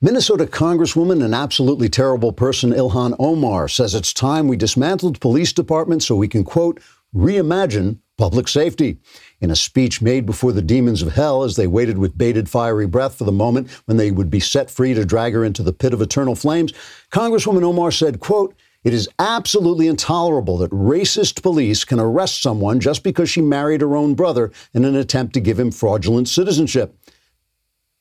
Minnesota Congresswoman and absolutely terrible person Ilhan Omar says it's time we dismantled police departments so we can, quote, reimagine public safety. In a speech made before the demons of hell as they waited with bated fiery breath for the moment when they would be set free to drag her into the pit of eternal flames, Congresswoman Omar said, quote, it is absolutely intolerable that racist police can arrest someone just because she married her own brother in an attempt to give him fraudulent citizenship.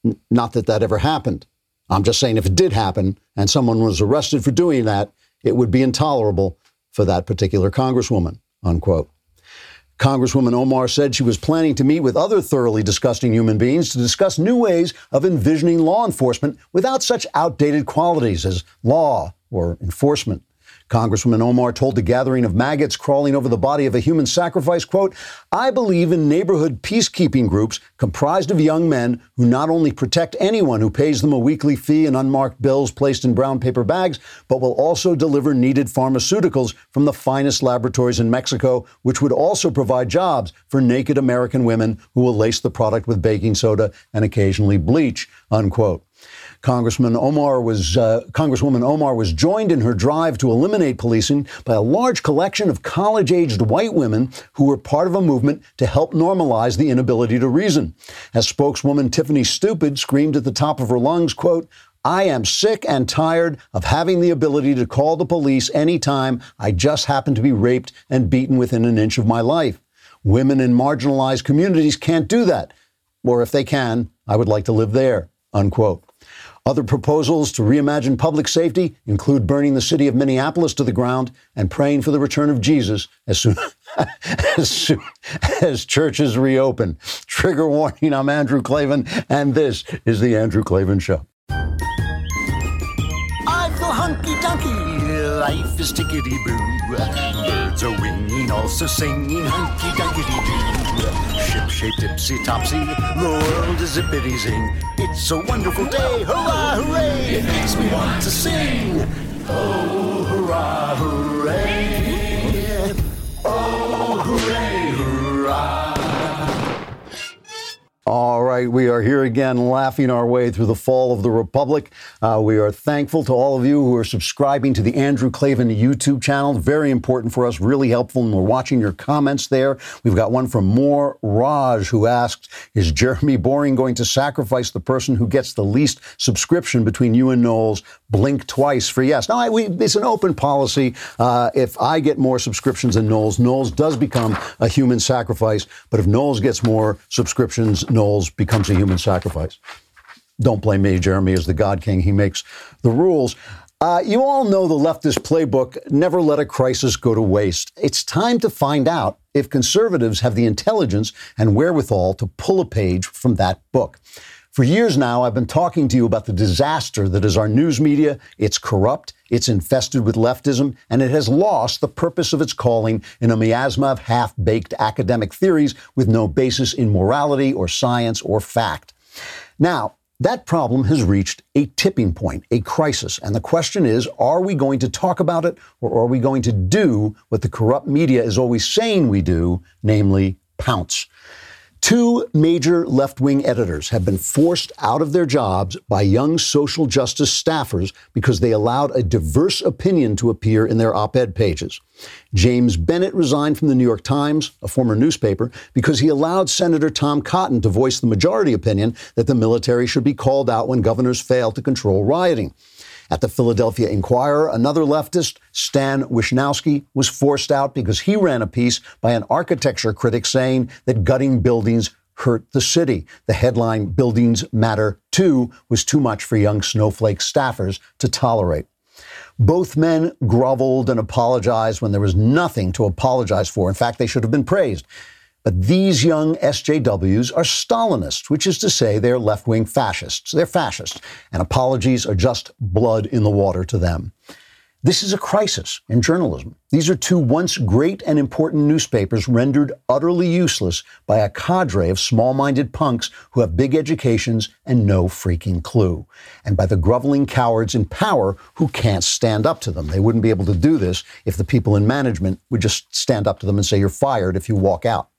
N- not that that ever happened. I'm just saying if it did happen and someone was arrested for doing that, it would be intolerable for that particular congresswoman, unquote. Congresswoman Omar said she was planning to meet with other thoroughly disgusting human beings to discuss new ways of envisioning law enforcement without such outdated qualities as law or enforcement. Congresswoman Omar told the gathering of maggots crawling over the body of a human sacrifice, quote, I believe in neighborhood peacekeeping groups comprised of young men who not only protect anyone who pays them a weekly fee and unmarked bills placed in brown paper bags, but will also deliver needed pharmaceuticals from the finest laboratories in Mexico, which would also provide jobs for naked American women who will lace the product with baking soda and occasionally bleach, unquote. Congressman Omar was, uh, Congresswoman Omar was joined in her drive to eliminate policing by a large collection of college aged white women who were part of a movement to help normalize the inability to reason. As spokeswoman Tiffany Stupid screamed at the top of her lungs, quote, I am sick and tired of having the ability to call the police anytime I just happen to be raped and beaten within an inch of my life. Women in marginalized communities can't do that. Or if they can, I would like to live there. Unquote. Other proposals to reimagine public safety include burning the city of Minneapolis to the ground and praying for the return of Jesus as soon as, soon as churches reopen. Trigger warning, I'm Andrew Klavan, and this is The Andrew Klavan Show. I feel hunky dunky, life is tickety boo. Birds are winging, also singing hunky dunky doo. Shaped tipsy topsy, the world is zippity zing. It's a wonderful day, hurrah, hooray! It makes me want to sing. Oh, hurrah, hooray! All right, we are here again, laughing our way through the fall of the Republic. Uh, we are thankful to all of you who are subscribing to the Andrew Klavan YouTube channel. Very important for us, really helpful, and we're watching your comments there. We've got one from More Raj who asks, "Is Jeremy Boring going to sacrifice the person who gets the least subscription between you and Knowles? Blink twice for yes." Now, it's an open policy. Uh, if I get more subscriptions than Knowles, Knowles does become a human sacrifice. But if Knowles gets more subscriptions, Knowles becomes a human sacrifice. Don't blame me. Jeremy is the God King. He makes the rules. Uh, you all know the leftist playbook never let a crisis go to waste. It's time to find out if conservatives have the intelligence and wherewithal to pull a page from that book. For years now, I've been talking to you about the disaster that is our news media. It's corrupt, it's infested with leftism, and it has lost the purpose of its calling in a miasma of half baked academic theories with no basis in morality or science or fact. Now, that problem has reached a tipping point, a crisis. And the question is are we going to talk about it or are we going to do what the corrupt media is always saying we do, namely pounce? Two major left wing editors have been forced out of their jobs by young social justice staffers because they allowed a diverse opinion to appear in their op ed pages. James Bennet resigned from the New York Times, a former newspaper, because he allowed Senator Tom Cotton to voice the majority opinion that the military should be called out when governors fail to control rioting. At the Philadelphia Inquirer, another leftist, Stan Wischnowski, was forced out because he ran a piece by an architecture critic saying that gutting buildings hurt the city. The headline, Buildings Matter Too, was too much for young snowflake staffers to tolerate. Both men groveled and apologized when there was nothing to apologize for. In fact, they should have been praised. But these young SJWs are Stalinists, which is to say they're left wing fascists. They're fascists, and apologies are just blood in the water to them. This is a crisis in journalism. These are two once great and important newspapers rendered utterly useless by a cadre of small minded punks who have big educations and no freaking clue, and by the groveling cowards in power who can't stand up to them. They wouldn't be able to do this if the people in management would just stand up to them and say, You're fired if you walk out.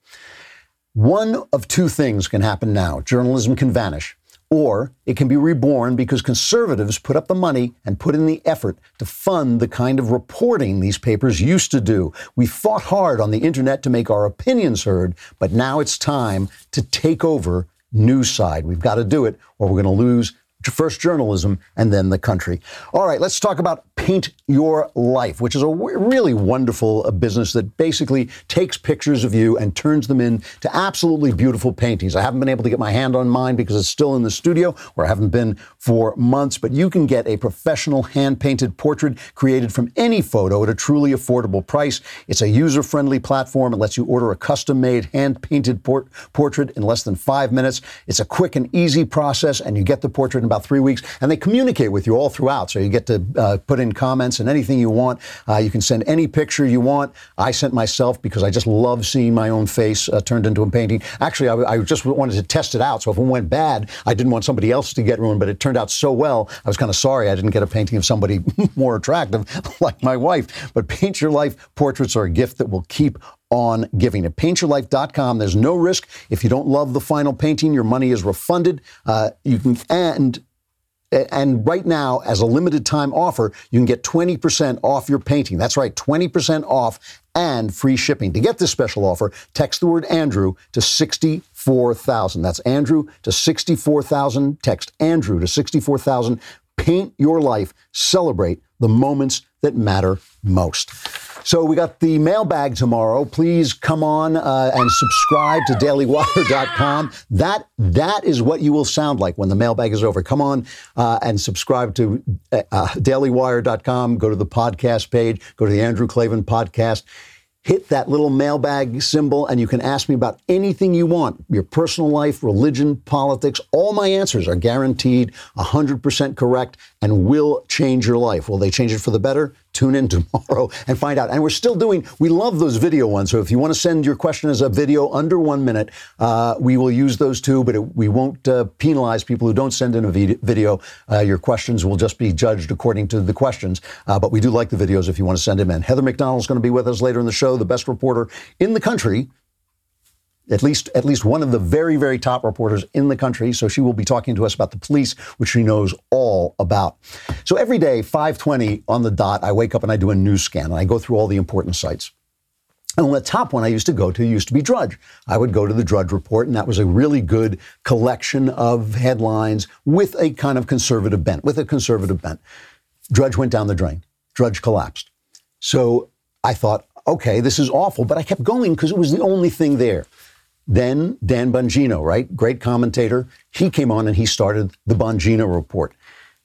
One of two things can happen now journalism can vanish, Or it can be reborn because conservatives put up the money and put in the effort to fund the kind of reporting these papers used to do. We fought hard on the internet to make our opinions heard, but now it's time to take over news side. We've got to do it or we're going to lose first journalism and then the country. All right, let's talk about Paint Your Life, which is a w- really wonderful uh, business that basically takes pictures of you and turns them into absolutely beautiful paintings. I haven't been able to get my hand on mine because it's still in the studio where I haven't been for months, but you can get a professional hand painted portrait created from any photo at a truly affordable price. It's a user friendly platform. It lets you order a custom made hand painted port- portrait in less than five minutes. It's a quick and easy process, and you get the portrait about three weeks, and they communicate with you all throughout. So you get to uh, put in comments and anything you want. Uh, you can send any picture you want. I sent myself because I just love seeing my own face uh, turned into a painting. Actually, I, I, just wanted to test it out. So if it went bad, I didn't want somebody else to get ruined, but it turned out so well. I was kind of sorry I didn't get a painting of somebody more attractive like my wife. But Paint Your Life portraits are a gift that will keep on giving. At paintyourlife.com, there's no risk. If you don't love the final painting, your money is refunded. Uh, you can, and and right now, as a limited time offer, you can get 20% off your painting. That's right, 20% off and free shipping. To get this special offer, text the word Andrew to 64,000. That's Andrew to 64,000. Text Andrew to 64,000. Paint your life. Celebrate the moments that matter most. So we got the mailbag tomorrow. Please come on uh, and subscribe to dailywire.com. That that is what you will sound like when the mailbag is over. Come on uh, and subscribe to uh, dailywire.com. Go to the podcast page. Go to the Andrew Klavan podcast hit that little mailbag symbol and you can ask me about anything you want your personal life, religion, politics. All my answers are guaranteed 100% correct and will change your life. Will they change it for the better? Tune in tomorrow and find out. And we're still doing, we love those video ones. So if you want to send your question as a video under one minute, uh, we will use those too, but it, we won't uh, penalize people who don't send in a video. Uh, your questions will just be judged according to the questions. Uh, but we do like the videos if you want to send them in. Heather Mac Donald's going to be with us later in the show, the best reporter in the country at least at least one of the very very top reporters in the country so she will be talking to us about the police which she knows all about so every day 5:20 on the dot I wake up and I do a news scan and I go through all the important sites and the top one I used to go to used to be Drudge. I would go to the Drudge Report, and that was a really good collection of headlines with a kind of conservative bent, with a conservative bent. Drudge went down the drain. Drudge collapsed. So I thought, okay, this is awful, but I kept going because it was the only thing there. Then Dan Bongino, right? Great commentator. He came on and he started the Bongino report.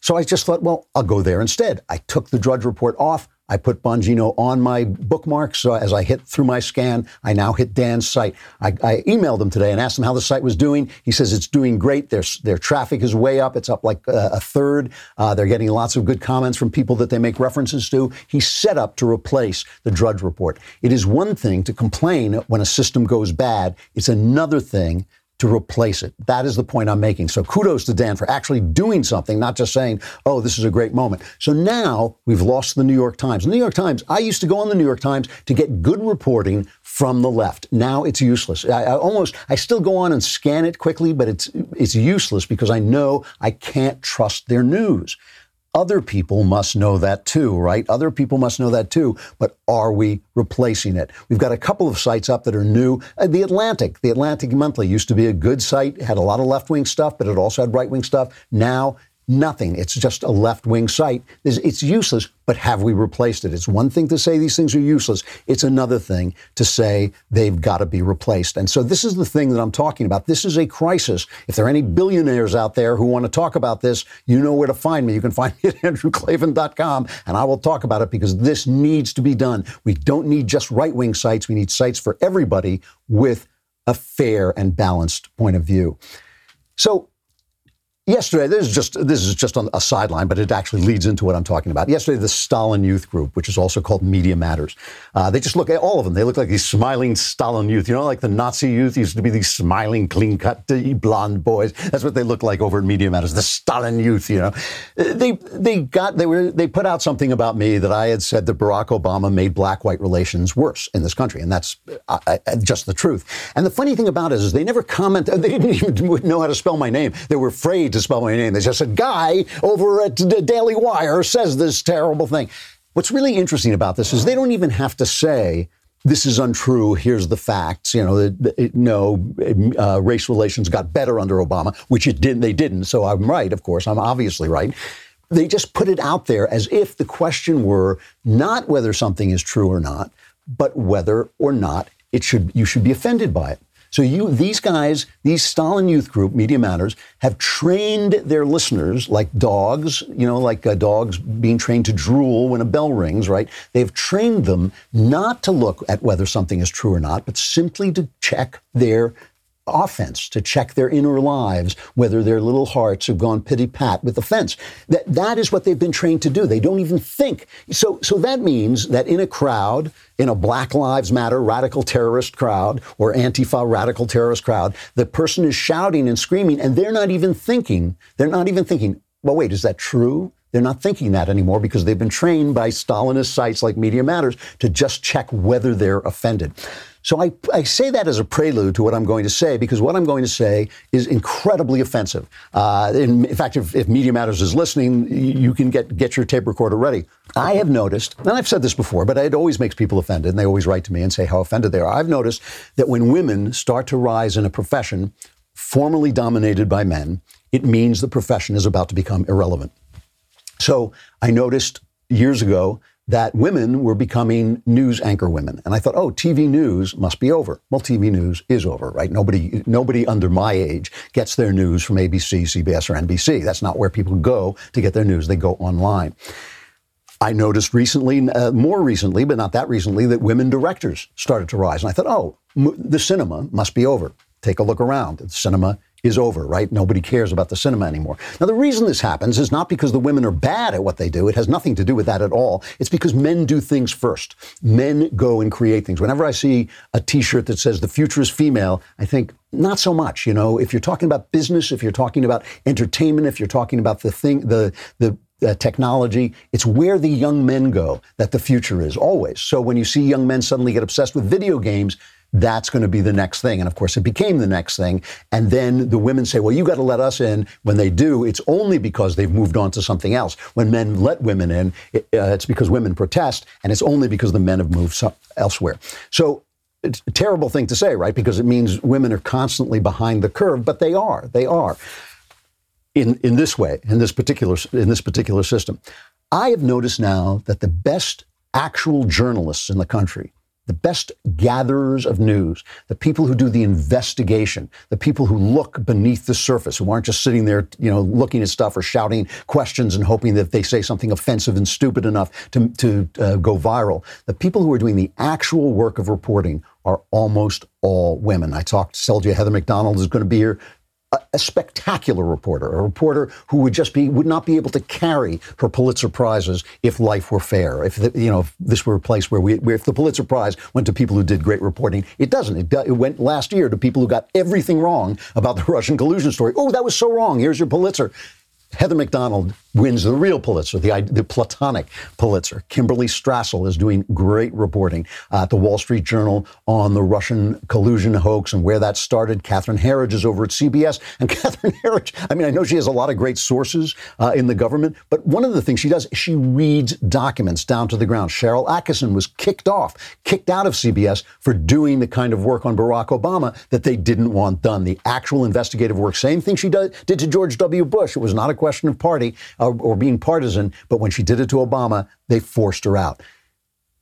So I just thought, well, I'll go there instead. I took the Drudge report off. I put Bongino on my bookmark. So as I hit through my scan, I now hit Dan's site. I, I, emailed him today and asked him how the site was doing. He says it's doing great. Their, their traffic is way up. It's up like a, a third. Uh, they're getting lots of good comments from people that they make references to. He's set up to replace the Drudge Report. It is one thing to complain when a system goes bad. It's another thing to replace it. That is the point I'm making. So kudos to Dan for actually doing something, not just saying, oh, this is a great moment. So now we've lost the New York Times. The New York Times, I used to go on the New York Times to get good reporting from the left. Now it's useless. I, I almost, I still go on and scan it quickly, but it's, it's useless because I know I can't trust their news. Other people must know that too, right? Other people must know that too. But are we replacing it? We've got a couple of sites up that are new. Uh, the Atlantic, the Atlantic Monthly used to be a good site, had a lot of left wing stuff, but it also had right wing stuff. Now Nothing. It's just a left wing site. It's useless, but have we replaced it? It's one thing to say these things are useless. It's another thing to say they've got to be replaced. And so this is the thing that I'm talking about. This is a crisis. If there are any billionaires out there who want to talk about this, you know where to find me. You can find me at andrewklavan.com and I will talk about it because this needs to be done. We don't need just right wing sites. We need sites for everybody with a fair and balanced point of view. So Yesterday, this is just this is just on a sideline, but it actually leads into what I'm talking about. Yesterday, the Stalin Youth Group, which is also called Media Matters, uh, they just look at all of them. They look like these smiling Stalin youth. You know, like the Nazi youth used to be these smiling, clean-cut, blonde boys. That's what they look like over at Media Matters. The Stalin youth. You know, they they got they were they put out something about me that I had said that Barack Obama made black-white relations worse in this country, and that's uh, uh just the truth. And the funny thing about it is, they never comment. They didn't even know how to spell my name. They were afraid to spell my name. They just said, guy over at the Daily Wire says this terrible thing. What's really interesting about this is they don't even have to say, this is untrue. Here's the facts. You know, it, it, no, uh, race relations got better under Obama, which it didn't. They didn't. So I'm right. Of course, I'm obviously right. They just put it out there as if the question were not whether something is true or not, but whether or not it should you should be offended by it. So you, these guys, these Stalin Youth Group, Media Matters, have trained their listeners like dogs, you know, like uh, dogs being trained to drool when a bell rings, right? They've trained them not to look at whether something is true or not, but simply to check their offense to check their inner lives, whether their little hearts have gone pitty pat with offense. That that is what they've been trained to do. They don't even think. So so that means that in a crowd, in a Black Lives Matter radical terrorist crowd or Antifa radical terrorist crowd, the person is shouting and screaming, and they're not even thinking. They're not even thinking. Well, wait, is that true? They're not thinking that anymore because they've been trained by Stalinist sites like Media Matters to just check whether they're offended. So I, I say that as a prelude to what I'm going to say because what I'm going to say is incredibly offensive. Uh, in, in, fact, if, if, Media Matters is listening, you can get, get your tape recorder ready. I have noticed, and I've said this before, but it always makes people offended, and they always write to me and say how offended they are. I've noticed that when women start to rise in a profession formerly dominated by men, it means the profession is about to become irrelevant. So I noticed years ago that women were becoming news anchor women. And I thought, oh, TV news must be over. Well, TV news is over, right? Nobody, nobody under my age gets their news from ABC, CBS, or NBC. That's not where people go to get their news. They go online. I noticed recently, uh, more recently, but not that recently, that women directors started to rise. And I thought, oh, m- the cinema must be over. Take a look around. The cinema is over, right? Nobody cares about the cinema anymore. Now, the reason this happens is not because the women are bad at what they do. It has nothing to do with that at all. It's because men do things first. Men go and create things. Whenever I see a T-shirt that says "the future is female," I think not so much. You know, if you're talking about business, if you're talking about entertainment, if you're talking about the thing, the the uh, technology. It's where the young men go that the future is always. So when you see young men suddenly get obsessed with video games, that's going to be the next thing. And of course, it became the next thing. And then the women say, well, you got to let us in. When they do, it's only because they've moved on to something else. When men let women in, it, uh, it's because women protest, and it's only because the men have moved so- elsewhere. So it's a terrible thing to say, right? Because it means women are constantly behind the curve, but they are. They are. In, in this way, in this particular in this particular system, I have noticed now that the best actual journalists in the country the best gatherers of news, the people who do the investigation, the people who look beneath the surface, who aren't just sitting there, you know, looking at stuff or shouting questions and hoping that they say something offensive and stupid enough to, to uh, go viral. The people who are doing the actual work of reporting are almost all women. I talked, told you Heather Mac Donald is going to be here a, spectacular reporter, a reporter who would just be would not be able to carry her Pulitzer prizes if life were fair. If the, you know if this were a place where we where if the Pulitzer Prize went to people who did great reporting, it doesn't. It, it went last year to people who got everything wrong about the Russian collusion story. Oh, that was so wrong. Here's your Pulitzer. Heather Mac Donald wins the real Pulitzer, the, the platonic Pulitzer. Kimberly Strassel is doing great reporting at the Wall Street Journal on the Russian collusion hoax and where that started. Catherine Herridge is over at CBS. And Catherine Herridge, I mean, I know she has a lot of great sources uh, in the government, but one of the things she does she reads documents down to the ground. Sharyl Attkisson was kicked off, kicked out of CBS for doing the kind of work on Barack Obama that they didn't want done. The actual investigative work. Same thing she did, did to George W. Bush. It was not a question of party Uh, or being partisan, but when she did it to Obama, they forced her out.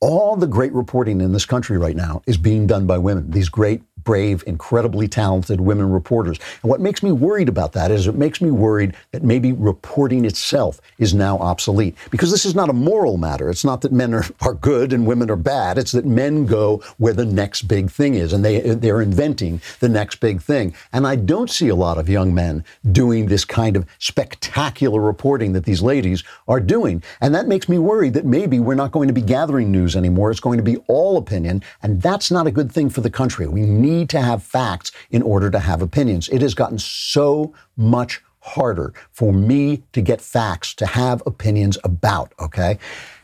All the great reporting in this country right now is being done by women. These great brave, incredibly talented women reporters. And what makes me worried about that is it makes me worried that maybe reporting itself is now obsolete. Because this is not a moral matter. It's not that men are, are good and women are bad. It's that men go where the next big thing is, and they, they're inventing the next big thing. And I don't see a lot of young men doing this kind of spectacular reporting that these ladies are doing. And that makes me worried that maybe we're not going to be gathering news anymore. It's going to be all opinion, and that's not a good thing for the country. We need need to have facts in order to have opinions. It has gotten so much harder for me to get facts, to have opinions about, okay?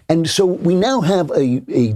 And so we now have a, a,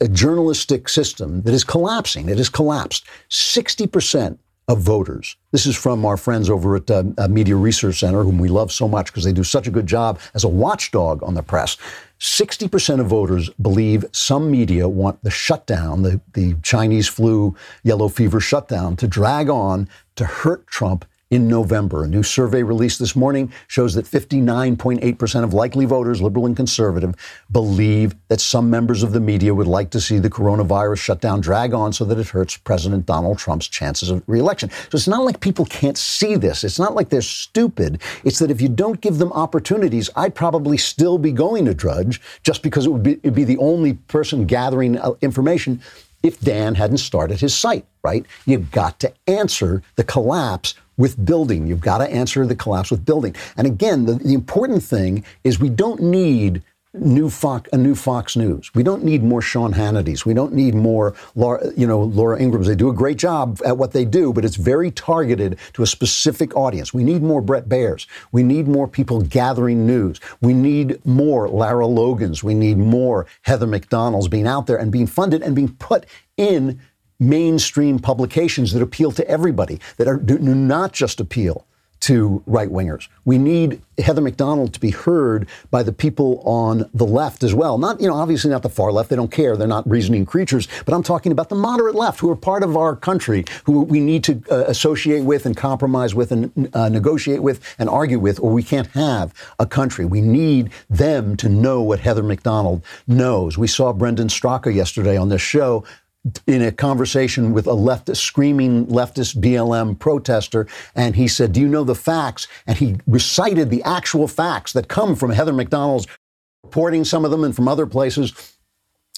a journalistic system that is collapsing. It has collapsed. 60% of voters. This is from our friends over at uh, Media Research Center, whom we love so much because they do such a good job as a watchdog on the press. 60% of voters believe some media want the shutdown, the, the Chinese flu, yellow fever shutdown, to drag on to hurt Trump in November. A new survey released this morning shows that 59.8% of likely voters, liberal and conservative, believe that some members of the media would like to see the coronavirus shutdown drag on so that it hurts President Donald Trump's chances of reelection. So it's not like people can't see this. It's not like they're stupid. It's that if you don't give them opportunities, I'd probably still be going to Drudge just because it would be, be the only person gathering uh, information if Dan hadn't started his site, right? You've got to answer the collapse with building. You've got to answer the collapse with building. And again, the, the important thing is we don't need new Fox, a new Fox News. We don't need more Sean Hannity's. We don't need more, Laura, you know, Laura Ingrams. They do a great job at what they do, but it's very targeted to a specific audience. We need more Bret Baier's. We need more people gathering news. We need more Lara Logans. We need more Heather Mac Donalds being out there and being funded and being put in mainstream publications that appeal to everybody, that are, do not just appeal to right wingers. We need Heather Mac Donald to be heard by the people on the left as well. Not, you know, obviously not the far left. They don't care. They're not reasoning creatures. But I'm talking about the moderate left who are part of our country, who we need to uh, associate with and compromise with and uh, negotiate with and argue with, or we can't have a country. We need them to know what Heather Mac Donald knows. We saw Brandon Straka yesterday on this show in a conversation with a leftist, screaming leftist BLM protester, and he said, Do you know the facts? And he recited the actual facts that come from Heather Mac Donald's reporting some of them and from other places.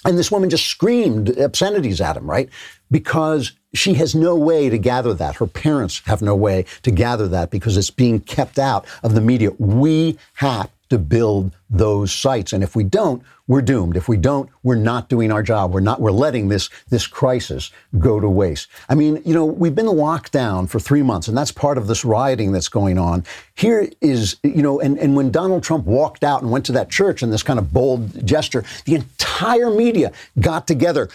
And this woman just screamed obscenities at him, right? Because she has no way to gather that. Her parents have no way to gather that because it's being kept out of the media. We have to build those sites. And if we don't, we're doomed. If we don't, we're not doing our job. We're not, we're letting this, this crisis go to waste. I mean, you know, we've been locked down for three months, and that's part of this rioting that's going on. Here is, you know, and, and when Donald Trump walked out and went to that church in this kind of bold gesture, the entire media got together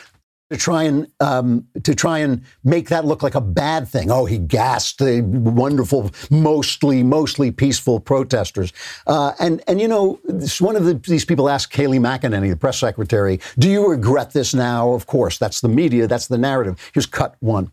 to try and um, to try and make that look like a bad thing. Oh, he gassed the wonderful, mostly mostly peaceful protesters. Uh, and and you know, one of the, these people asked Kayleigh McEnany, the press secretary, "Do you regret this now?" Of course, that's the media, that's the narrative. Here's cut one.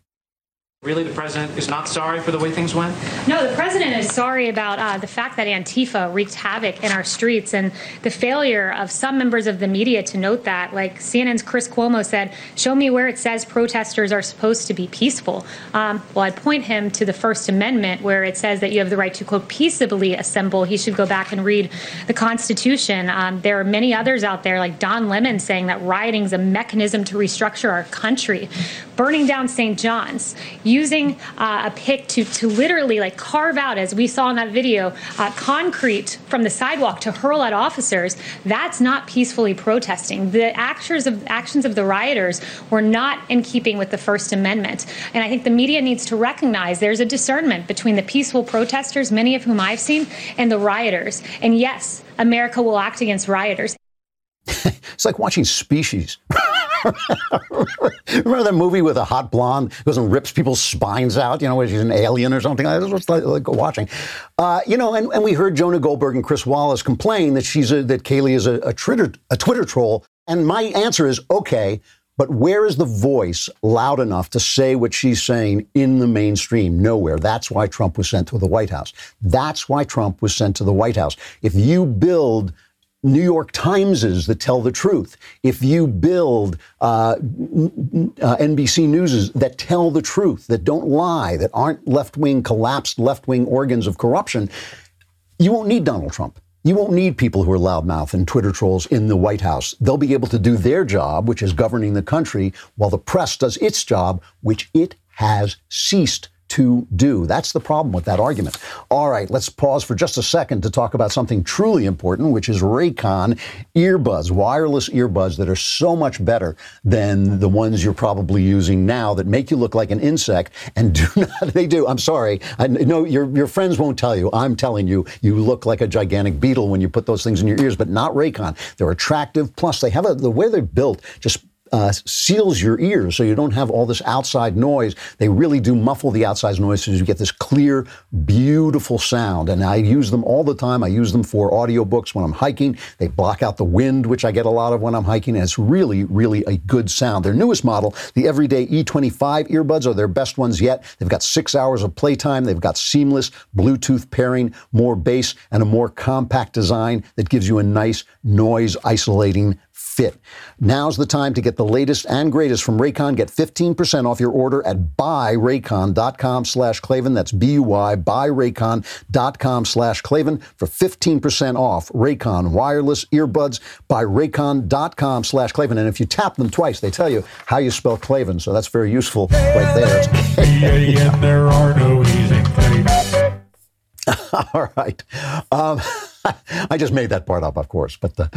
Really, the president is not sorry for the way things went? No, the president is sorry about uh, the fact that Antifa wreaked havoc in our streets and the failure of some members of the media to note that. Like CNN's Chris Cuomo said, show me where it says protesters are supposed to be peaceful. Um, well, I'd point him to the First Amendment where it says that you have the right to, quote, peaceably assemble. He should go back and read the Constitution. Um, there are many others out there, like Don Lemon, saying that rioting is a mechanism to restructure our country. Burning down St. John's using uh, a pick to, to literally like carve out, as we saw in that video, uh, concrete from the sidewalk to hurl at officers, that's not peacefully protesting. The of, actions of the rioters were not in keeping with the First Amendment. And I think the media needs to recognize there's a discernment between the peaceful protesters, many of whom I've seen, and the rioters. And yes, America will act against rioters. it's like watching Species. Remember that movie with a hot blonde who goes and rips people's spines out? You know, she's an alien or something. That's what's like, like watching. Uh, you know, and, and we heard Jonah Goldberg and Chris Wallace complain that she's a, that Kayleigh is a, a Twitter a Twitter troll. And my answer is okay. But where is the voice loud enough to say what she's saying in the mainstream? Nowhere. That's why Trump was sent to the White House. That's why Trump was sent to the White House. If you build New York Timeses that tell the truth, if you build uh, uh, NBC Newses that tell the truth, that don't lie, that aren't left wing, collapsed left wing organs of corruption, you won't need Donald Trump. You won't need people who are loudmouth and Twitter trolls in the White House. They'll be able to do their job, which is governing the country, while the press does its job, which it has ceased to do. That's the problem with that argument. All right, let's pause for just a second to talk about something truly important, which is Raycon earbuds, wireless earbuds that are so much better than the ones you're probably using now that make you look like an insect and do not, they do. I'm sorry. I know your, your friends won't tell you. I'm telling you, you look like a gigantic beetle when you put those things in your ears, but not Raycon. They're attractive. Plus, they have a, the way they're built just uh, seals your ears so you don't have all this outside noise. They really do muffle the outside noise so you get this clear, beautiful sound. And I use them all the time. I use them for audiobooks when I'm hiking. They block out the wind, which I get a lot of when I'm hiking. And it's really, really a good sound. Their newest model, the Everyday E25 earbuds, are their best ones yet. They've got six hours of playtime. They've got seamless Bluetooth pairing, more bass, and a more compact design that gives you a nice noise isolating fit. Now's the time to get the latest and greatest from Raycon. Get 15% off your order at buyraycon.com slash Klavan. That's B-U-Y, buyraycon.com slash Klavan for 15% off Raycon wireless earbuds by raycon.com slash Klavan. And if you tap them twice, they tell you how you spell Klavan. So that's very useful right there. and there are no easy things. All right. Um, I just made that part up, of course. But uh,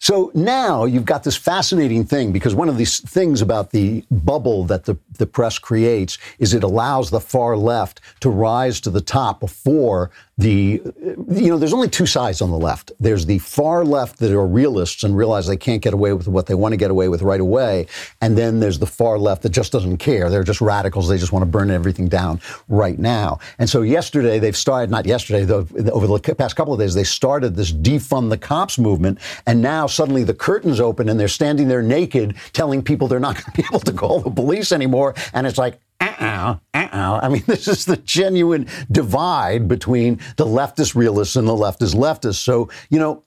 so now you've got this fascinating thing because one of these things about the bubble that the, the press creates is it allows the far left to rise to the top before the, you know, there's only two sides on the left. There's the far left that are realists and realize they can't get away with what they want to get away with right away. And then there's the far left that just doesn't care. They're just radicals. They just want to burn everything down right now. And so yesterday they've started, not yesterday, though, over the past couple of days, they started this defund the cops movement. And now suddenly the curtains open and they're standing there naked telling people they're not going to be able to call the police anymore. And it's like, uh-uh, uh-uh. I mean, this is the genuine divide between the leftist realists and the leftist leftists. So, you know,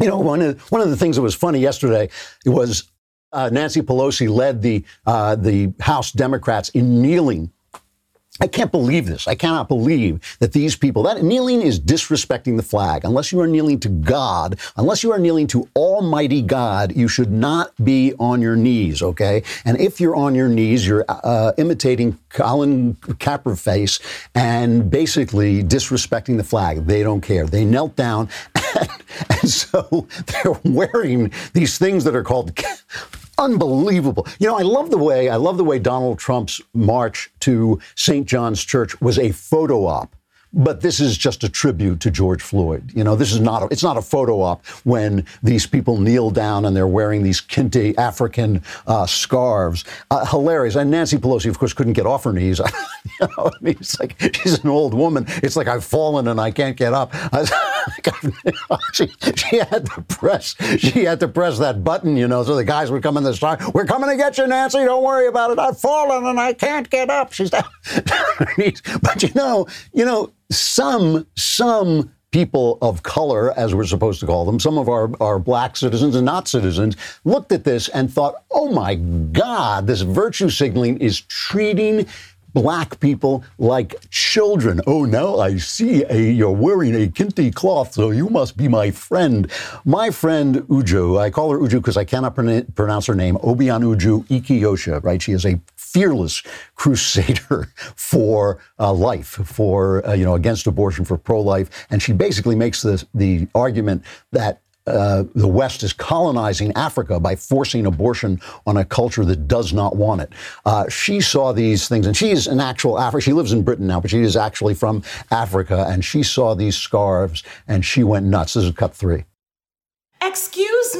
you know, one of, one of the things that was funny yesterday was uh, Nancy Pelosi led the uh, the House Democrats in kneeling I can't believe this. I cannot believe that these people, that kneeling is disrespecting the flag. Unless you are kneeling to God, unless you are kneeling to Almighty God, you should not be on your knees, okay? And if you're on your knees, you're uh, imitating Colin Kaepernick and basically disrespecting the flag. They don't care. They knelt down, and, and so they're wearing these things that are called unbelievable. You know, I love the way I love the way Donald Trump's march to St. John's Church was a photo op. But this is just a tribute to George Floyd. You know, this is not a, it's not a photo op when these people kneel down and they're wearing these kente African uh, scarves. Uh, hilarious. And Nancy Pelosi, of course, couldn't get off her knees. you know, I mean, it's like she's an old woman. It's like I've fallen and I can't get up. Oh, she, she had to press she had to press that button, you know, so the guys would come in the star. We're coming to get you, Nancy. Don't worry about it. I've fallen and I can't get up. She's down. but you know, you know some some people of color, as we're supposed to call them, some of our, our black citizens and not citizens, looked at this and thought, oh my God, this virtue signaling is treating black people like children. Oh, now I see a, you're wearing a kente cloth, so you must be my friend. My friend Uju, I call her Uju because I cannot pronounce her name, Obianu Uju Ikiyosha, right? She is a fearless crusader for uh, life, for uh, you know against abortion, for pro-life, and she basically makes the the argument that. Uh, the West is colonizing Africa by forcing abortion on a culture that does not want it. Uh, she saw these things, and she is an actual African. She lives in Britain now, but she is actually from Africa, and she saw these scarves, and she went nuts. This is cut three. Excuse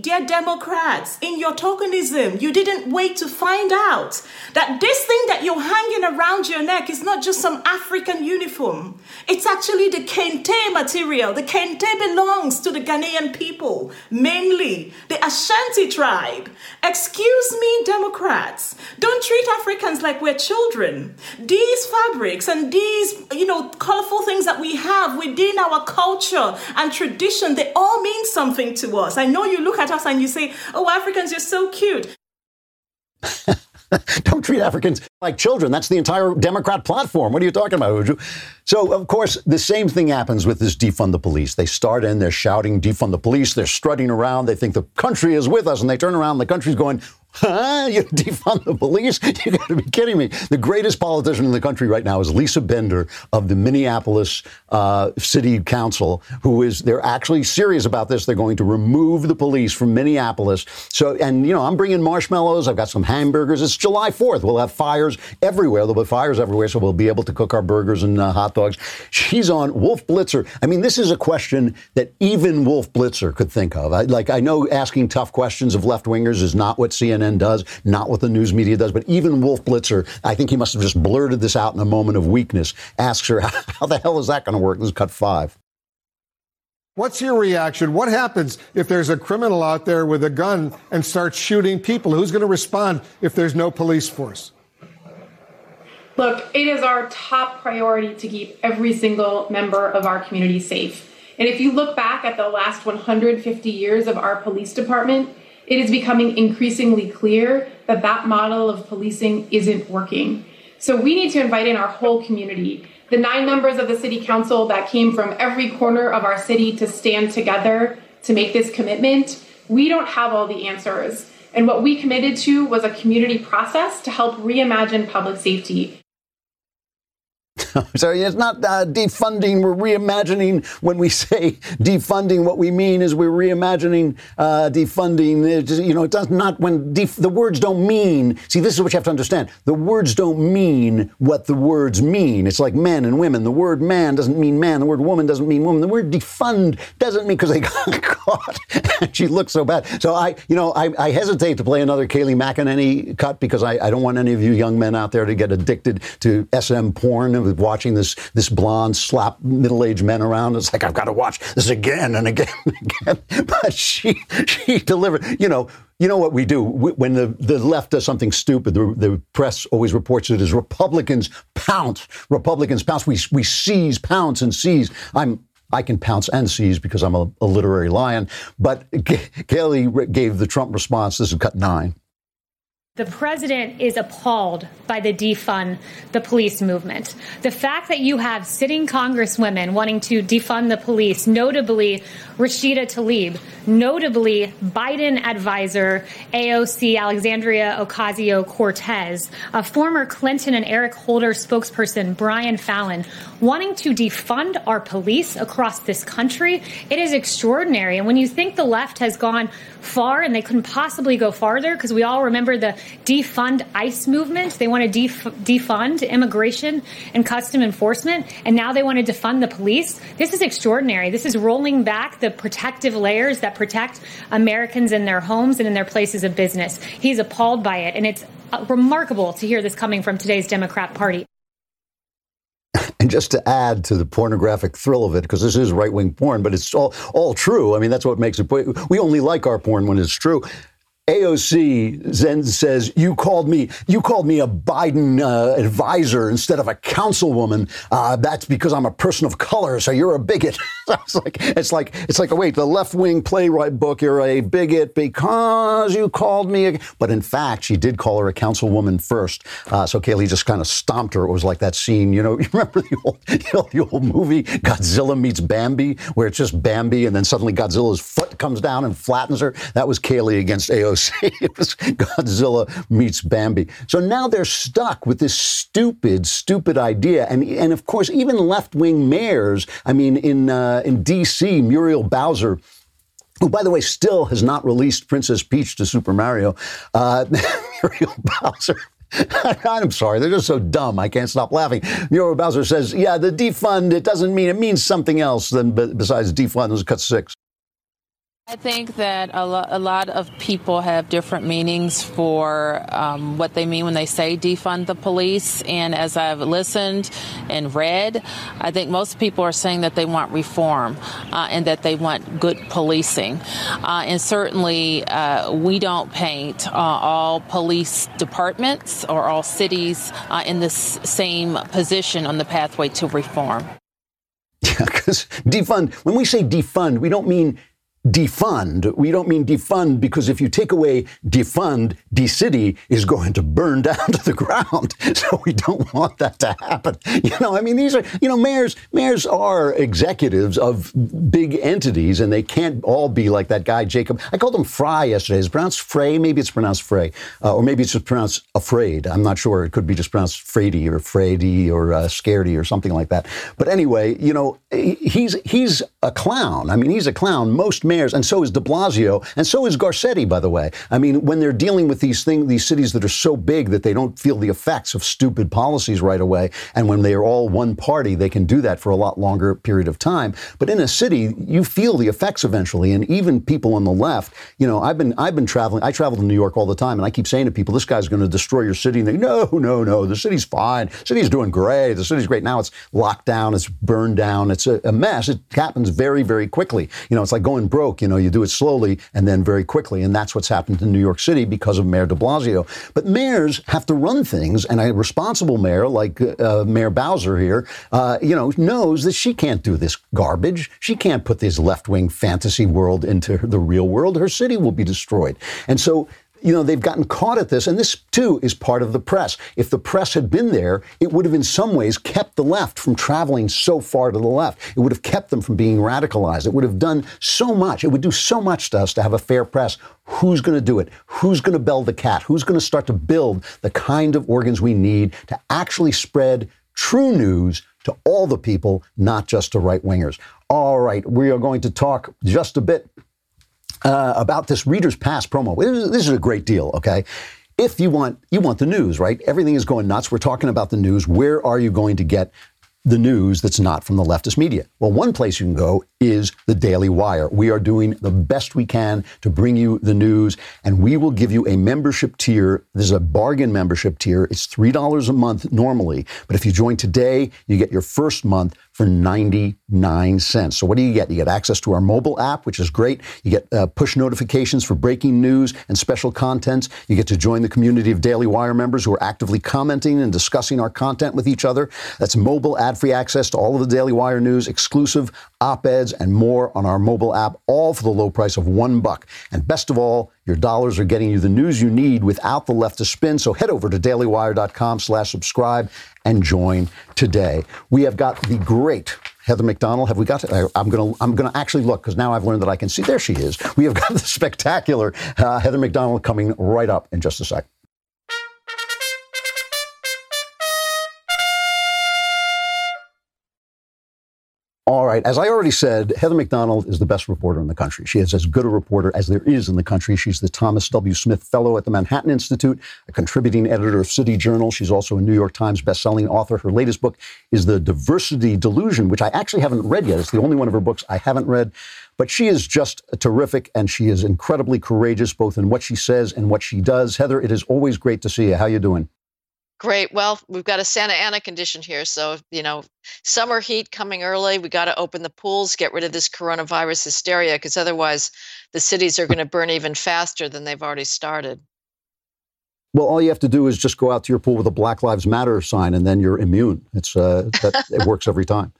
dear Democrats, in your tokenism, you didn't wait to find out that this thing that you're hanging around your neck is not just some African uniform. It's actually the Kente material. The Kente belongs to the Ghanaian people, mainly the Ashanti tribe. Excuse me, Democrats, don't treat Africans like we're children. These fabrics and these, you know, colorful things that we have within our culture and tradition, they all mean something something to us. I know you look at us and you say, oh, Africans, you're so cute. Don't treat Africans like children. That's the entire Democrat platform. What are you talking about, Uju? So, of course, the same thing happens with this defund the police. They start in, they're shouting, defund the police. They're strutting around. They think the country is with us. And they turn around, and the country's going, Huh? You defund the police? You got to be kidding me. The greatest politician in the country right now is Lisa Bender of the Minneapolis uh, City Council, who is, they're actually serious about this. They're going to remove the police from Minneapolis. So, and, you know, I'm bringing marshmallows. I've got some hamburgers. It's July 4th. We'll have fires everywhere. There'll be fires everywhere, so we'll be able to cook our burgers and uh, hot dogs. She's on Wolf Blitzer. I mean, this is a question that even Wolf Blitzer could think of. I, like, I know asking tough questions of left wingers is not what CNN CNN does, not what the news media does. But even Wolf Blitzer, I think he must have just blurted this out in a moment of weakness, asks her, How the hell is that going to work? This is cut five. What's your reaction? What happens if there's a criminal out there with a gun and starts shooting people? Who's going to respond if there's no police force? Look, it is our top priority to keep every single member of our community safe. And if you look back at the last 150 years of our police department, it is becoming increasingly clear that that model of policing isn't working. So we need to invite in our whole community the nine members of the city council that came from every corner of our city to stand together to make this commitment, we don't have all the answers. And what we committed to was a community process to help reimagine public safety. so it's not uh, defunding. We're reimagining. When we say defunding, what we mean is we're reimagining uh, defunding. It, you know, it does not when def- the words don't mean. See, this is what you have to understand. The words don't mean what the words mean. It's like men and women. The word man doesn't mean man. The word woman doesn't mean woman. The word defund doesn't mean because they got caught. she looks so bad. So I, you know, I, I, hesitate to play another Kayleigh McEnany cut because I, I don't want any of you young men out there to get addicted to SM porn watching this this blonde slap middle aged men around. It's like I've got to watch this again and again and again. But she she delivered. You know. You know what we do when the, the left does something stupid. The, the press always reports it as Republicans pounce. Republicans pounce. We we seize, pounce, and seize. I'm I can pounce and seize because I'm a, a literary lion. But Kayleigh gave the Trump response. This is cut nine. The president is appalled by the defund the police movement. The fact that you have sitting congresswomen wanting to defund the police, notably Rashida Tlaib, notably Biden advisor AOC Alexandria Ocasio Cortez, a former Clinton and Eric Holder spokesperson Brian Fallon, wanting to defund our police across this country, it is extraordinary. And when you think the left has gone far and they couldn't possibly go farther, because we all remember the defund ICE movement. They want to def- defund immigration and custom enforcement, and now they want to defund the police. This is extraordinary. This is rolling back the protective layers that protect Americans in their homes and in their places of business. He's appalled by it, and it's uh, remarkable to hear this coming from today's Democrat Party. And just to add to the pornographic thrill of it, because this is right wing porn, but it's all all true. I mean, that's what makes it. We only like our porn when it's true. AOC then says, "You called me. You called me a Biden uh, advisor instead of a councilwoman. Uh, that's because I'm a person of color. So you're a bigot." it's like it's like it's like wait, the left wing playwright book. You're a bigot because you called me. A, but in fact, she did call her a councilwoman first. Uh, so Kayleigh just kind of stomped her. It was like that scene. You know, you remember the old, the old movie Godzilla meets Bambi, where it's just Bambi, and then suddenly Godzilla's foot comes down and flattens her. That was Kayleigh against AOC. it was Godzilla meets Bambi. So now they're stuck with this stupid, stupid idea. And, and of course, even left wing mayors, I mean, in, uh, in D.C., Muriel Bowser, who, by the way, still has not released Princess Peach to Super Mario, uh, Muriel Bowser. I'm sorry, they're just so dumb. I can't stop laughing. Muriel Bowser says, "Yeah, the defund it doesn't mean it means something else than besides defund." This cut six. I think that a, lo- a, lot of people have different meanings for um, what they mean when they say defund the police. And as I've listened and read, I think most people are saying that they want reform uh, and that they want good policing. Uh, and certainly, uh, we don't paint uh, all police departments or all cities uh, in the same position on the pathway to reform. Yeah, because defund, when we say defund, we don't mean defund. We don't mean defund because if you take away defund, the city is going to burn down to the ground. So we don't want that to happen. You know, I mean, these are, you know, mayors, mayors are executives of big entities and they can't all be like that guy, Jacob. I called him Fry yesterday. Is pronounced Frey? Maybe it's pronounced Frey. Uh, or maybe it's just pronounced afraid. I'm not sure. It could be just pronounced Frady or Frady or uh, Scaredy or something like that. But anyway, you know, he's, he's a clown. I mean, he's a clown. Most mayors mayors, and so is De Blasio, and so is Garcetti, by the way. I mean, when they're dealing with these things, these cities that are so big that they don't feel the effects of stupid policies right away, and when they are all one party, they can do that for a lot longer period of time. But in a city, you feel the effects eventually, and even people on the left, you know, I've been I've been traveling. I travel to New York all the time, and I keep saying to people, "This guy's going to destroy your city." And they, no, no, no, the city's fine. The city's doing great. The city's great. Now it's locked down. It's burned down. It's a, a mess. It happens very, very quickly. You know, it's like going broke. You know, you do it slowly and then very quickly, and that's what's happened in New York City because of Mayor De Blasio. But mayors have to run things, and a responsible mayor like uh, Mayor Bowser here, uh, you know, knows that she can't do this garbage. She can't put this left-wing fantasy world into the real world. Her city will be destroyed. And so you know, they've gotten caught at this, and this too is part of the press. If the press had been there, it would have in some ways kept the left from traveling so far to the left. It would have kept them from being radicalized. It would have done so much. It would do so much to us to have a fair press. Who's going to do it? Who's going to bell the cat? Who's going to start to build the kind of organs we need to actually spread true news to all the people, not just to right wingers? All right, we are going to talk just a bit uh, about this Reader's Pass promo. This is a great deal, okay? If you want you want the news, right? Everything is going nuts. We're talking about the news. Where are you going to get the news that's not from the leftist media? Well, one place you can go is the Daily Wire. We are doing the best we can to bring you the news, and we will give you a membership tier. This is a bargain membership tier. It's $3 a month normally, but if you join today, you get your first month for 99 cents. So what do you get? You get access to our mobile app, which is great. You get uh, push notifications for breaking news and special contents. You get to join the community of Daily Wire members who are actively commenting and discussing our content with each other. That's mobile ad-free access to all of the Daily Wire news, exclusive op-eds and more on our mobile app, all for the low price of one buck. And best of all, your dollars are getting you the news you need without the left to spin. So head over to dailywire.com slash subscribe and join today. We have got the great Heather Mac Donald. Have we got? To, I'm gonna. I'm gonna actually look because now I've learned that I can see. There she is. We have got the spectacular uh, Heather Mac Donald coming right up in just a sec. All right. As I already said, Heather Mac Donald is the best reporter in the country. She is as good a reporter as there is in the country. She's the Thomas W. Smith Fellow at the Manhattan Institute, a contributing editor of City Journal. She's also a New York Times bestselling author. Her latest book is The Diversity Delusion, which I actually haven't read yet. It's the only one of her books I haven't read. But she is just terrific and she is incredibly courageous both in what she says and what she does. Heather, it is always great to see you. How you doing? Great. Well, we've got a Santa Ana condition here. So, you know, summer heat coming early. We got to open the pools, get rid of this coronavirus hysteria, because otherwise the cities are going to burn even faster than they've already started. Well, all you have to do is just go out to your pool with a Black Lives Matter sign, and then you're immune. It's uh, that, it works every time.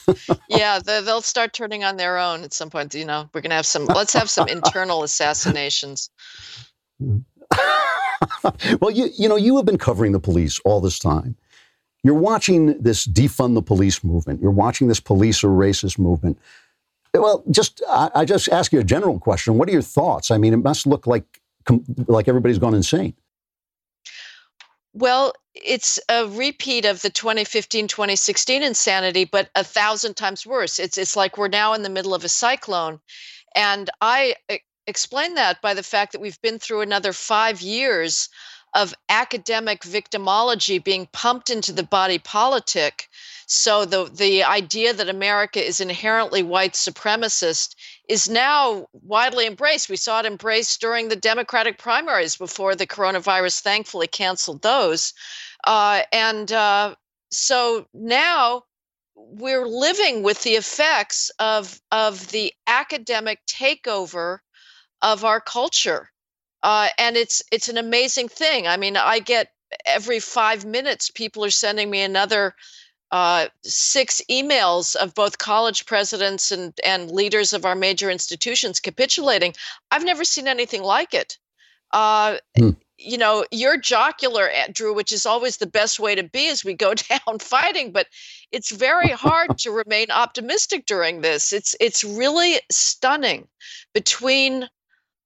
yeah, they'll start turning on their own at some point. You know, we're going to have some. Let's have some internal assassinations. well, you, you know, you have been covering the police all this time. You're watching this defund the police movement. You're watching this police or racist movement. Well, just I, I just ask you a general question. What are your thoughts? I mean, it must look like like everybody's gone insane. Well, it's a repeat of the 2015 2016 insanity, but a thousand times worse. It's, it's like we're now in the middle of a cyclone. And I explain that by the fact that we've been through another five years of academic victimology being pumped into the body politic. So the the idea that America is inherently white supremacist is now widely embraced. We saw it embraced during the Democratic primaries before the coronavirus thankfully canceled those, uh, and uh, so now we're living with the effects of of the academic takeover of our culture. Uh, and it's it's an amazing thing. I mean, I get every five minutes people are sending me another uh, six emails of both college presidents and and leaders of our major institutions capitulating. I've never seen anything like it. Uh, hmm. You know, you're jocular, eh, Drew, which is always the best way to be as we go down fighting. But it's very hard to remain optimistic during this. It's it's really stunning between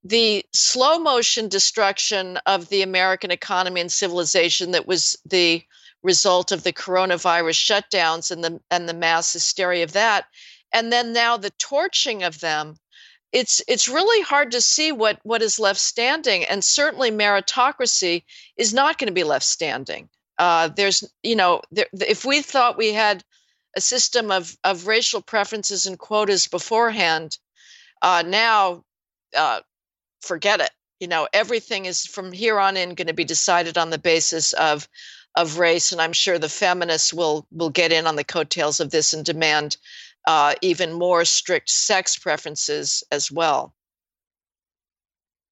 the slow motion destruction of the American economy and civilization that was the result of the coronavirus shutdowns and the and the mass hysteria of that and then now the torching of them it's it's really hard to see what what is left standing, and certainly meritocracy is not going to be left standing. Uh, there's you know there, if we thought we had a system of of racial preferences and quotas beforehand, uh, now uh, forget it. You know everything is from here on in going to be decided on the basis of of race, and I'm sure the feminists will will get in on the coattails of this and demand uh, even more strict sex preferences as well.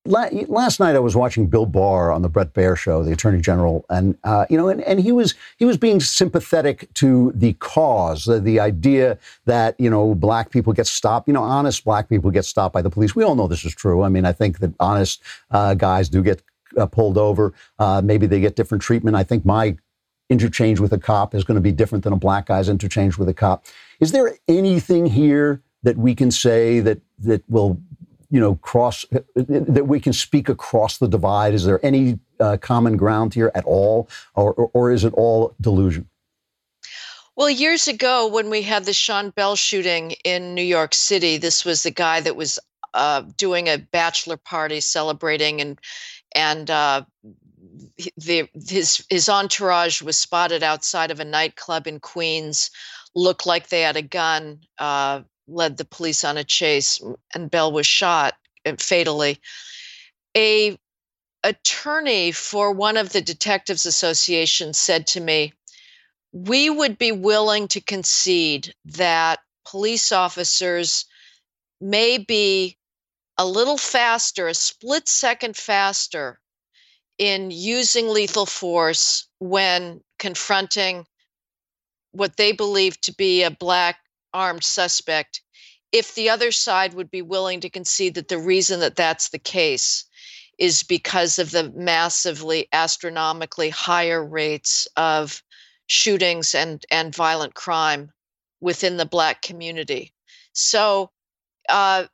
Last night I was watching Bill Barr on the Bret Baier show, the Attorney General, and uh, you know, and, and he was he was being sympathetic to the cause, the, the idea that you know black people get stopped, you know, honest black people get stopped by the police. We all know this is true. I mean, I think that honest uh, guys do get uh, pulled over. Uh, maybe they get different treatment. I think my interchange with a cop is going to be different than a black guy's interchange with a cop. Is there anything here that we can say that that will, you know, cross that we can speak across the divide? Is there any uh, common ground here at all, or, or, or is it all delusion? Well, years ago, when we had the Sean Bell shooting in New York City, this was the guy that was uh, doing a bachelor party celebrating and and uh, the, his his entourage was spotted outside of a nightclub in Queens, looked like they had a gun, uh, led the police on a chase, and Bell was shot uh, fatally. A attorney for one of the detectives associations said to me, "We would be willing to concede that police officers may be a little faster, a split second faster in using lethal force when confronting what they believe to be a black armed suspect if the other side would be willing to concede that the reason that that's the case is because of the massively astronomically higher rates of shootings and and violent crime within the black community. So uh,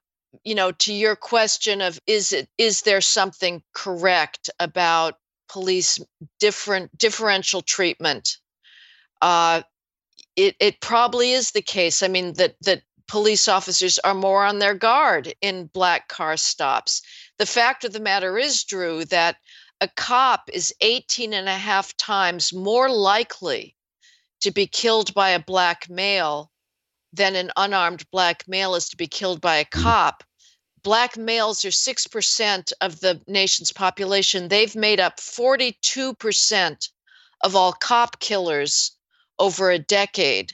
you know to your question of is it is there something correct about police different differential treatment uh it it probably is the case i mean that that police officers are more on their guard in black car stops the fact of the matter is drew that a cop is 18 and a half times more likely to be killed by a black male than an unarmed black male is to be killed by a mm. cop. Black males are 6% of the nation's population. They've made up 42% of all cop killers over a decade.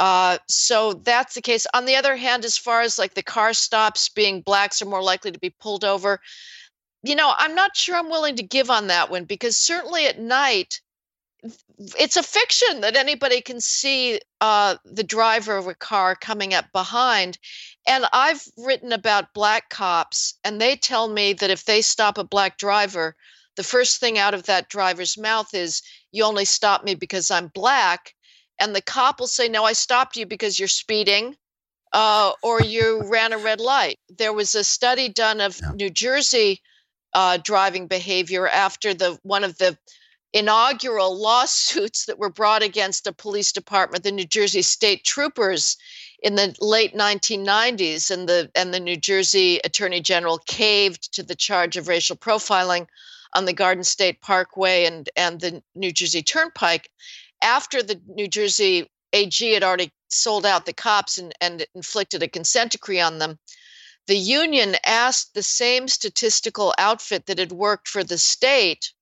Uh, so that's the case. On the other hand, as far as like the car stops being blacks are more likely to be pulled over, you know, I'm not sure I'm willing to give on that one because certainly at night, it's a fiction that anybody can see uh, the driver of a car coming up behind. And I've written about black cops, and they tell me that if they stop a black driver, the first thing out of that driver's mouth is, You only stop me because I'm black. And the cop will say, No, I stopped you because you're speeding. Uh, or you ran a red light. There was a study done of yeah. New Jersey uh, driving behavior after the one of the inaugural lawsuits that were brought against a police department, the New Jersey State Troopers in the late 1990s, and the and the New Jersey Attorney General caved to the charge of racial profiling on the Garden State Parkway and and the New Jersey Turnpike. After the New Jersey AG had already sold out the cops and, and inflicted a consent decree on them, the union asked the same statistical outfit that had worked for the state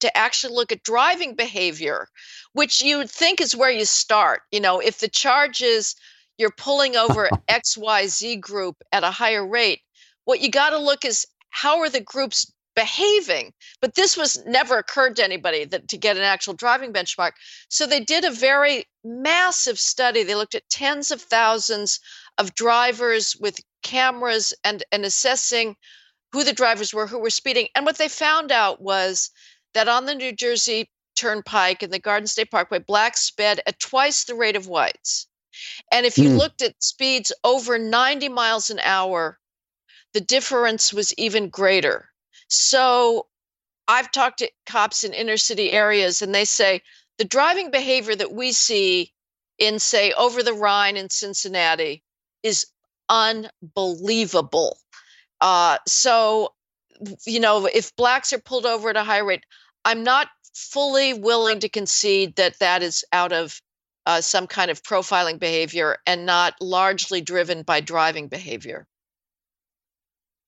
to actually look at driving behavior, which you would think is where you start. You know, if the charge is you're pulling over XYZ group at a higher rate, what you got to look is how are the groups behaving but this was never occurred to anybody that to get an actual driving benchmark so they did a very massive study they looked at tens of thousands of drivers with cameras and and assessing who the drivers were who were speeding and what they found out was that on the New Jersey Turnpike and the Garden State Parkway, blacks sped at twice the rate of whites. And if you mm. looked at speeds over 90 miles an hour, the difference was even greater. So I've talked to cops in inner city areas, and they say the driving behavior that we see in, say, over the Rhine in Cincinnati is unbelievable. Uh, so, you know, if blacks are pulled over at a high rate, I'm not fully willing to concede that that is out of uh, some kind of profiling behavior and not largely driven by driving behavior.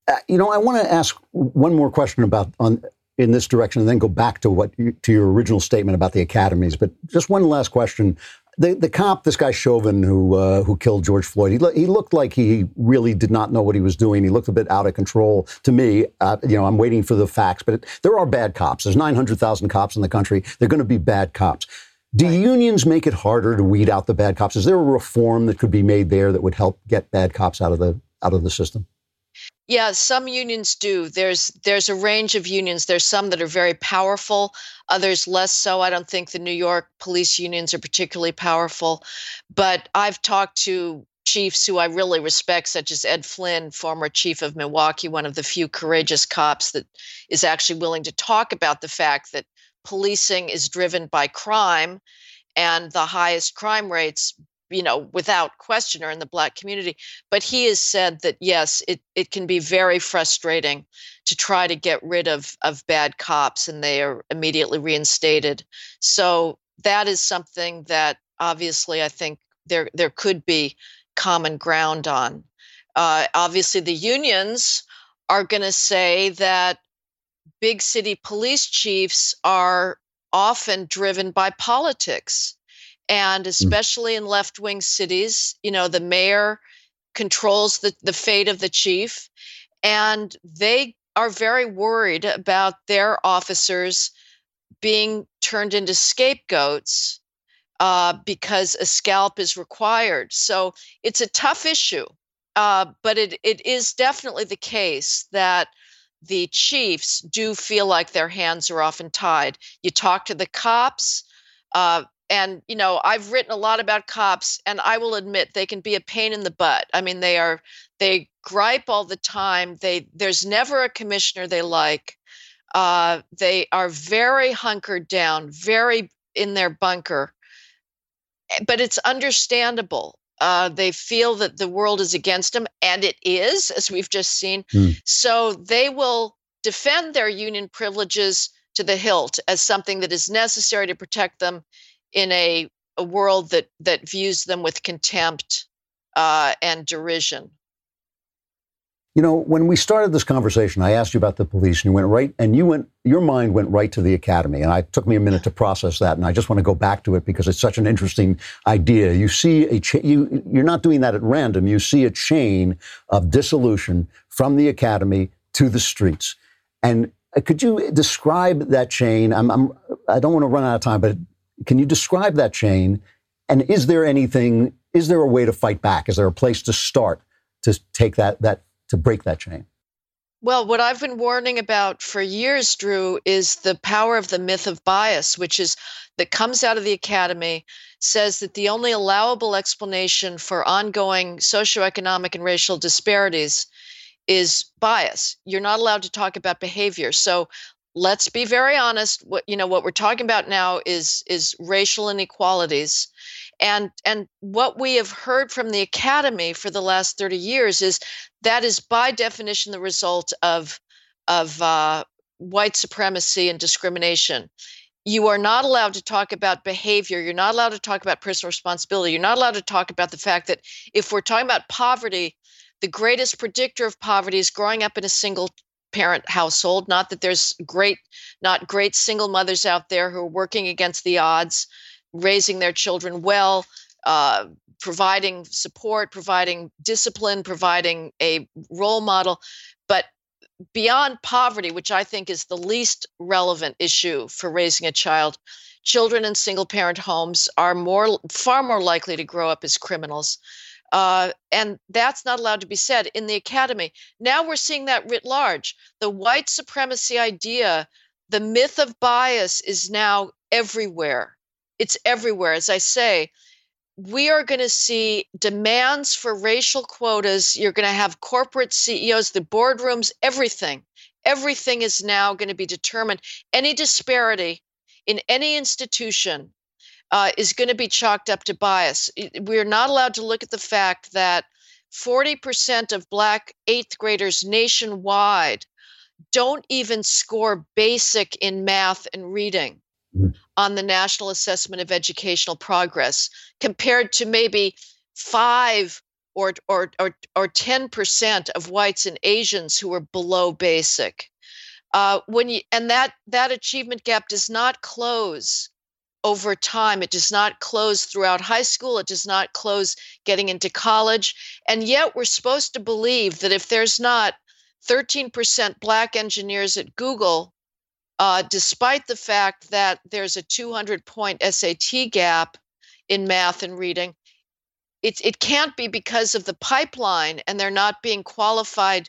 Uh, you know, I want to ask one more question about on in this direction, and then go back to what you, to your original statement about the academies. But just one last question: the the cop, this guy Chauvin, who uh, who killed George Floyd, he, he looked like he really did not know what he was doing. He looked a bit out of control to me. Uh, you know, I'm waiting for the facts, but it, there are bad cops. There's 900,000 cops in the country. They're going to be bad cops. Do unions make it harder to weed out the bad cops? Is there a reform that could be made there that would help get bad cops out of the out of the system? Yeah, some unions do. There's there's a range of unions. There's some that are very powerful, others less so. I don't think the New York police unions are particularly powerful, but I've talked to chiefs who I really respect, such as Ed Flynn, former chief of Milwaukee, one of the few courageous cops that is actually willing to talk about the fact that policing is driven by crime and the highest crime rates you know without question are in the black community but he has said that yes it, it can be very frustrating to try to get rid of of bad cops and they are immediately reinstated so that is something that obviously i think there there could be common ground on uh, obviously the unions are going to say that big city police chiefs are often driven by politics. And mm. especially in left wing cities, you know, the mayor controls the, the fate of the chief. And they are very worried about their officers being turned into scapegoats uh, because a scalp is required. So it's a tough issue. Uh, but it, it is definitely the case that the chiefs do feel like their hands are often tied. You talk to the cops, uh, and you know I've written a lot about cops, and I will admit they can be a pain in the butt. I mean, they are they gripe all the time. They there's never a commissioner they like. Uh, they are very hunkered down, very in their bunker. Eh, but it's understandable. Uh, they feel that the world is against them, and it is, as we've just seen. Mm. So they will defend their union privileges to the hilt as something that is necessary to protect them in a, a world that that views them with contempt uh, and derision. You know, when we started this conversation, I asked you about the police, and you went right, and you went, your mind went right to the academy, and it took me a minute to process that, and I just want to go back to it because it's such an interesting idea. You see a, cha- you, you're not doing that at random. You see a chain of dissolution from the academy to the streets, and uh, could you describe that chain? I'm, I'm I don't want to run out of time, but can you describe that chain? And is there anything? Is there a way to fight back? Is there a place to start to take that that to break that chain? Well, what I've been warning about for years, Drew, is the power of the myth of bias, which is that comes out of the academy, says that the only allowable explanation for ongoing socioeconomic and racial disparities is bias. You're not allowed to talk about behavior. So let's be very honest. What you know, what we're talking about now is is racial inequalities. And and what we have heard from the academy for the last 30 years is that is by definition the result of of uh, white supremacy and discrimination. You are not allowed to talk about behavior. You're not allowed to talk about personal responsibility. You're not allowed to talk about the fact that if we're talking about poverty the greatest predictor of poverty is growing up in a single parent household not that there's great not great single mothers out there who are working against the odds raising their children well, uh, providing support, providing discipline, providing a role model. But beyond poverty, which I think is the least relevant issue for raising a child, children in single parent homes are more far more likely to grow up as criminals. Uh, and that's not allowed to be said in the academy. Now we're seeing that writ large. The white supremacy idea, the myth of bias is now everywhere it's everywhere. As I say, we are going to see demands for racial quotas. You're going to have corporate CEOs, the boardrooms, everything. Everything is now going to be determined. Any disparity in any institution uh, is going to be chalked up to bias. We're not allowed to look at the fact that 40% of black eighth graders nationwide don't even score basic in math and reading mm. on the National Assessment of Educational Progress, compared to maybe five or or or or ten percent of whites and Asians who are below basic. Uh, when you and that that achievement gap does not close over time. It does not close throughout high school. It does not close getting into college. And yet, we're supposed to believe that if there's not 13% black engineers at Google, uh, despite the fact that there's a 200 point SAT gap in math and reading, it, it can't be because of the pipeline and they're not being qualified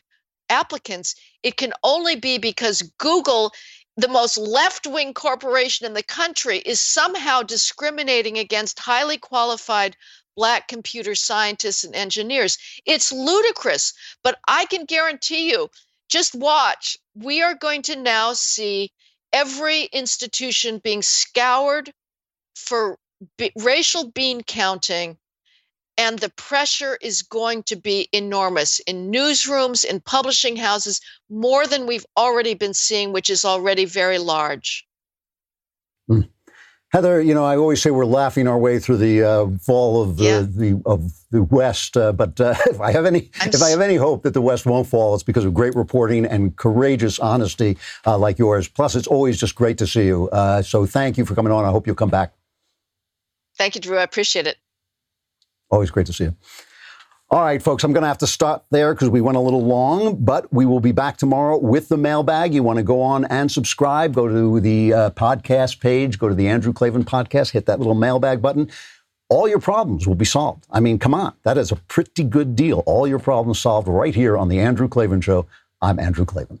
applicants. It can only be because Google, the most left wing corporation in the country, is somehow discriminating against highly qualified black computer scientists and engineers. It's ludicrous, but I can guarantee you, just watch. We are going to now see every institution being scoured for b- racial bean counting and the pressure is going to be enormous in newsrooms, in publishing houses, more than we've already been seeing, which is already very large. Mm. Heather, you know, I always say we're laughing our way through the uh, fall of the, yeah. the, of the West, uh, but uh, if I have any I'm if I have any hope that the West won't fall, it's because of great reporting and courageous honesty uh, like yours. Plus, it's always just great to see you. Uh, so, thank you for coming on. I hope you'll come back. Thank you, Drew. I appreciate it. Always great to see you. All right, folks, I'm going to have to stop there because we went a little long, but we will be back tomorrow with the mailbag. You want to go on and subscribe, go to the uh, podcast page, go to the Andrew Klavan podcast, hit that little mailbag button. All your problems will be solved. I mean, come on, that is a pretty good deal. All your problems solved right here on the Andrew Klavan Show. I'm Andrew Klavan.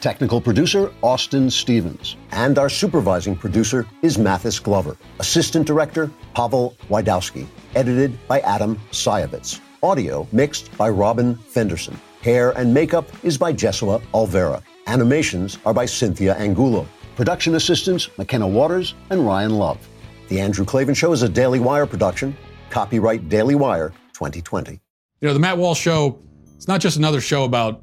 Technical producer, Austin Stevens. And our supervising producer is Mathis Glover. Assistant director, Pavel Wydowski. Edited by Adam Sayevitz. Audio mixed by Robin Fenderson. Hair and makeup is by Jesua Alvera. Animations are by Cynthia Angulo. Production assistants, McKenna Waters and Ryan Love. The Andrew Klavan Show is a Daily Wire production. Copyright Daily Wire 2020. You know, the Matt Walsh Show, it's not just another show about,